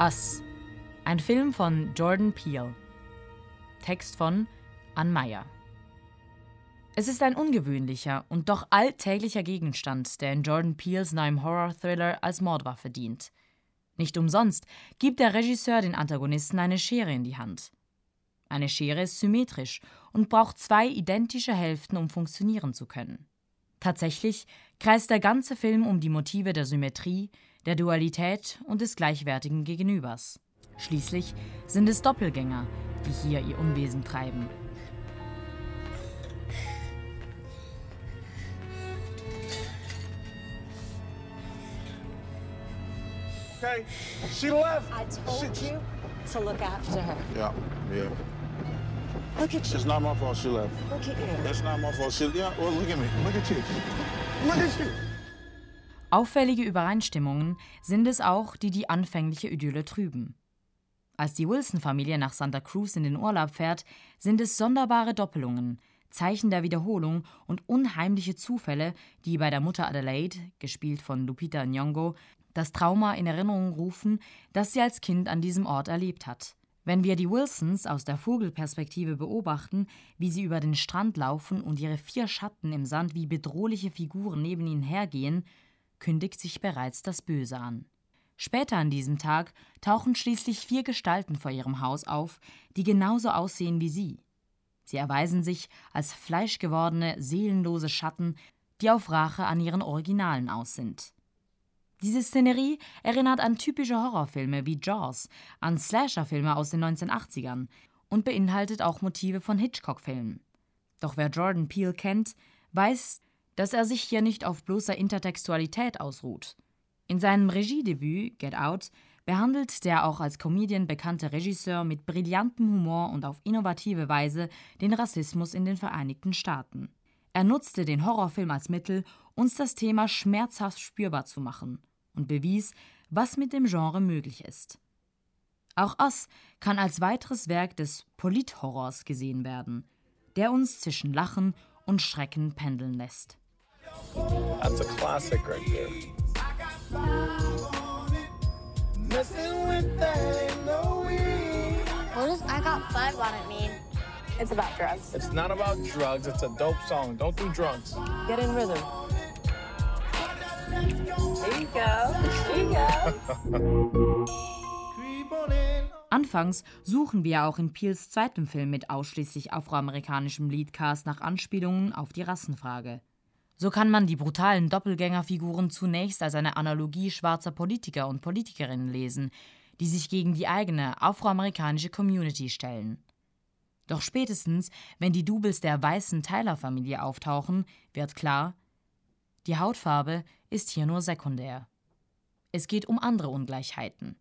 Us. Ein Film von Jordan Peele. Text von Ann Meyer. Es ist ein ungewöhnlicher und doch alltäglicher Gegenstand, der in Jordan Peels neuem Horror-Thriller als Mordwaffe dient. Nicht umsonst gibt der Regisseur den Antagonisten eine Schere in die Hand. Eine Schere ist symmetrisch und braucht zwei identische Hälften, um funktionieren zu können. Tatsächlich kreist der ganze Film um die Motive der Symmetrie, der Dualität und des gleichwertigen Gegenübers. Schließlich sind es Doppelgänger, die hier ihr Unwesen treiben. Okay, she left. I told She- you to look after her. Yeah, yeah. Look at you. It's not my fault she left. Look at you. That's not my fault. She, yeah, well, look at me. Look at you. Look at you. Auffällige Übereinstimmungen sind es auch, die die anfängliche Idylle trüben. Als die Wilson-Familie nach Santa Cruz in den Urlaub fährt, sind es sonderbare Doppelungen, Zeichen der Wiederholung und unheimliche Zufälle, die bei der Mutter Adelaide, gespielt von Lupita Nyong'o, das Trauma in Erinnerung rufen, das sie als Kind an diesem Ort erlebt hat. Wenn wir die Wilsons aus der Vogelperspektive beobachten, wie sie über den Strand laufen und ihre vier Schatten im Sand wie bedrohliche Figuren neben ihnen hergehen, kündigt sich bereits das Böse an. Später an diesem Tag tauchen schließlich vier Gestalten vor ihrem Haus auf, die genauso aussehen wie sie. Sie erweisen sich als fleischgewordene, seelenlose Schatten, die auf Rache an ihren Originalen aus sind. Diese Szenerie erinnert an typische Horrorfilme wie Jaws, an Slasherfilme aus den 1980ern und beinhaltet auch Motive von Hitchcock-Filmen. Doch wer Jordan Peele kennt, weiß, dass er sich hier nicht auf bloßer Intertextualität ausruht. In seinem Regiedebüt Get Out behandelt der auch als Comedian bekannte Regisseur mit brillantem Humor und auf innovative Weise den Rassismus in den Vereinigten Staaten. Er nutzte den Horrorfilm als Mittel, uns das Thema schmerzhaft spürbar zu machen und bewies, was mit dem Genre möglich ist. Auch Us kann als weiteres Werk des Polithorrors gesehen werden, der uns zwischen Lachen und Schrecken pendeln lässt. That's a classic right there. What does I got five on it mean? It's about drugs. It's not about drugs. It's a dope song. Don't do drugs. Get in rhythm. There you go. There you go. Anfangs suchen wir auch in Peels zweitem Film mit ausschließlich afroamerikanischem Leadcast nach Anspielungen auf die Rassenfrage. So kann man die brutalen Doppelgängerfiguren zunächst als eine Analogie schwarzer Politiker und Politikerinnen lesen, die sich gegen die eigene afroamerikanische Community stellen. Doch spätestens, wenn die Doubles der weißen Tyler-Familie auftauchen, wird klar, die Hautfarbe ist hier nur sekundär. Es geht um andere Ungleichheiten.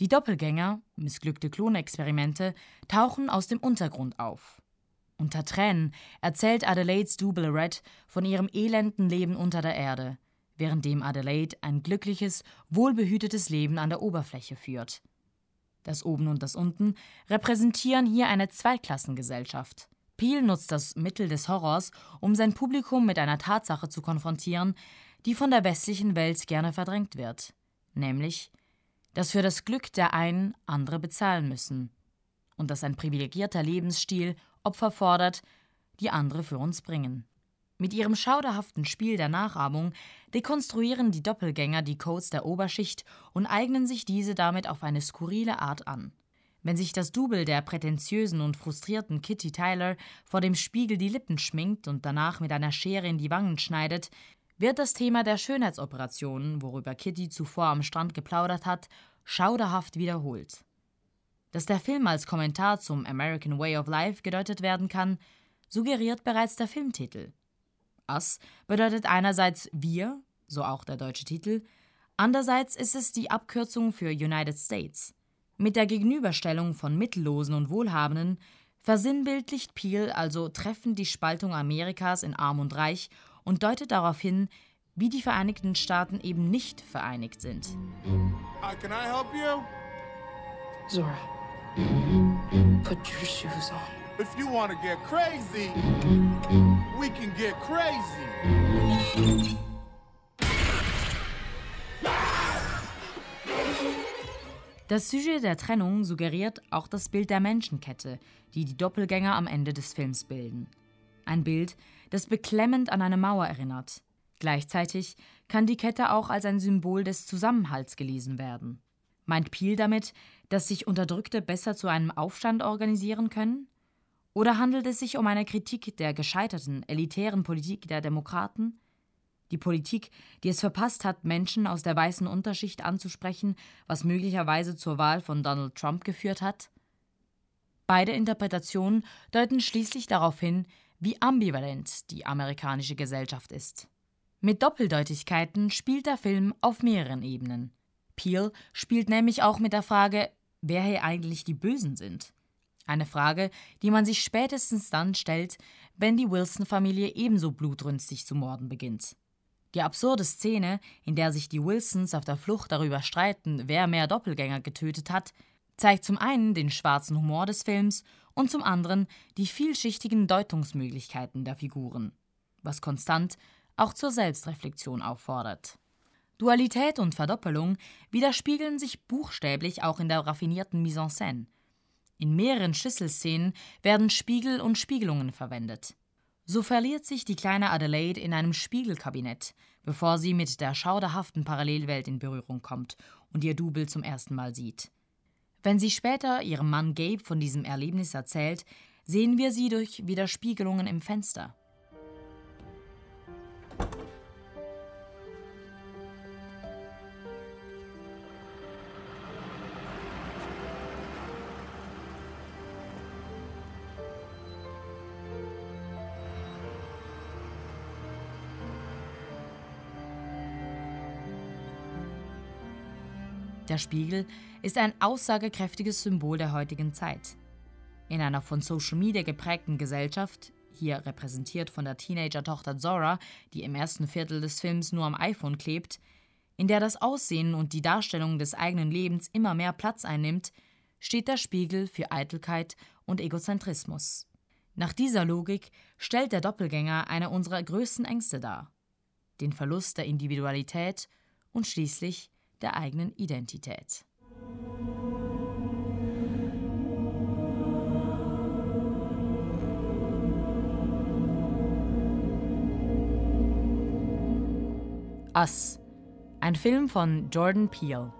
Die Doppelgänger, missglückte Klonexperimente, tauchen aus dem Untergrund auf. Unter Tränen erzählt Adelaides Double Lorette von ihrem elenden Leben unter der Erde, währenddem Adelaide ein glückliches, wohlbehütetes Leben an der Oberfläche führt. Das Oben und das Unten repräsentieren hier eine Zweiklassengesellschaft. Peel nutzt das Mittel des Horrors, um sein Publikum mit einer Tatsache zu konfrontieren, die von der westlichen Welt gerne verdrängt wird, nämlich, dass für das Glück der einen andere bezahlen müssen und dass ein privilegierter Lebensstil Opfer fordert, die andere für uns bringen. Mit ihrem schauderhaften Spiel der Nachahmung dekonstruieren die Doppelgänger die Codes der Oberschicht und eignen sich diese damit auf eine skurrile Art an. Wenn sich das Double der prätentiösen und frustrierten Kitty Tyler vor dem Spiegel die Lippen schminkt und danach mit einer Schere in die Wangen schneidet, wird das Thema der Schönheitsoperationen, worüber Kitty zuvor am Strand geplaudert hat, schauderhaft wiederholt. Dass der Film als Kommentar zum American Way of Life gedeutet werden kann, suggeriert bereits der Filmtitel. Us bedeutet einerseits wir, so auch der deutsche Titel, andererseits ist es die Abkürzung für United States. Mit der Gegenüberstellung von Mittellosen und Wohlhabenden versinnbildlicht Peel also treffend die Spaltung Amerikas in Arm und Reich und deutet darauf hin, wie die Vereinigten Staaten eben nicht vereinigt sind. Hi, can I help you? Zora, put your shoes on. If you want to get crazy, we can get crazy. Das Sujet der Trennung suggeriert auch das Bild der Menschenkette, die die Doppelgänger am Ende des Films bilden. Ein Bild, das beklemmend an eine Mauer erinnert. Gleichzeitig kann die Kette auch als ein Symbol des Zusammenhalts gelesen werden. Meint Peel damit, dass sich Unterdrückte besser zu einem Aufstand organisieren können? Oder handelt es sich um eine Kritik der gescheiterten, elitären Politik der Demokraten? Die Politik, die es verpasst hat, Menschen aus der weißen Unterschicht anzusprechen, was möglicherweise zur Wahl von Donald Trump geführt hat? Beide Interpretationen deuten schließlich darauf hin, wie ambivalent die amerikanische Gesellschaft ist. Mit Doppeldeutigkeiten spielt der Film auf mehreren Ebenen. Peel spielt nämlich auch mit der Frage, wer hier eigentlich die Bösen sind. Eine Frage, die man sich spätestens dann stellt, wenn die Wilson-Familie ebenso blutrünstig zu morden beginnt. Die absurde Szene, in der sich die Wilsons auf der Flucht darüber streiten, wer mehr Doppelgänger getötet hat, zeigt zum einen den schwarzen Humor des Films und zum anderen die vielschichtigen Deutungsmöglichkeiten der Figuren, was konstant auch zur Selbstreflexion auffordert. Dualität und Verdoppelung widerspiegeln sich buchstäblich auch in der raffinierten Mise en scène. In mehreren Schlüsselszenen werden Spiegel und Spiegelungen verwendet. So verliert sich die kleine Adelaide in einem Spiegelkabinett, bevor sie mit der schauderhaften Parallelwelt in Berührung kommt und ihr Double zum ersten Mal sieht. Wenn sie später ihrem Mann Gabe von diesem Erlebnis erzählt, sehen wir sie durch Widerspiegelungen im Fenster. Der Spiegel ist ein aussagekräftiges Symbol der heutigen Zeit. In einer von Social Media geprägten Gesellschaft, hier repräsentiert von der Teenager-Tochter Zora, die im ersten Viertel des Films nur am iPhone klebt, in der das Aussehen und die Darstellung des eigenen Lebens immer mehr Platz einnimmt, steht der Spiegel für Eitelkeit und Egozentrismus. Nach dieser Logik stellt der Doppelgänger eine unserer größten Ängste dar: den Verlust der Individualität und schließlich der eigenen Identität. Us, ein Film von Jordan Peele.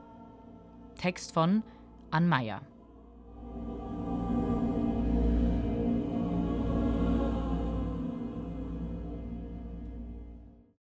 Text von Ann Meyer.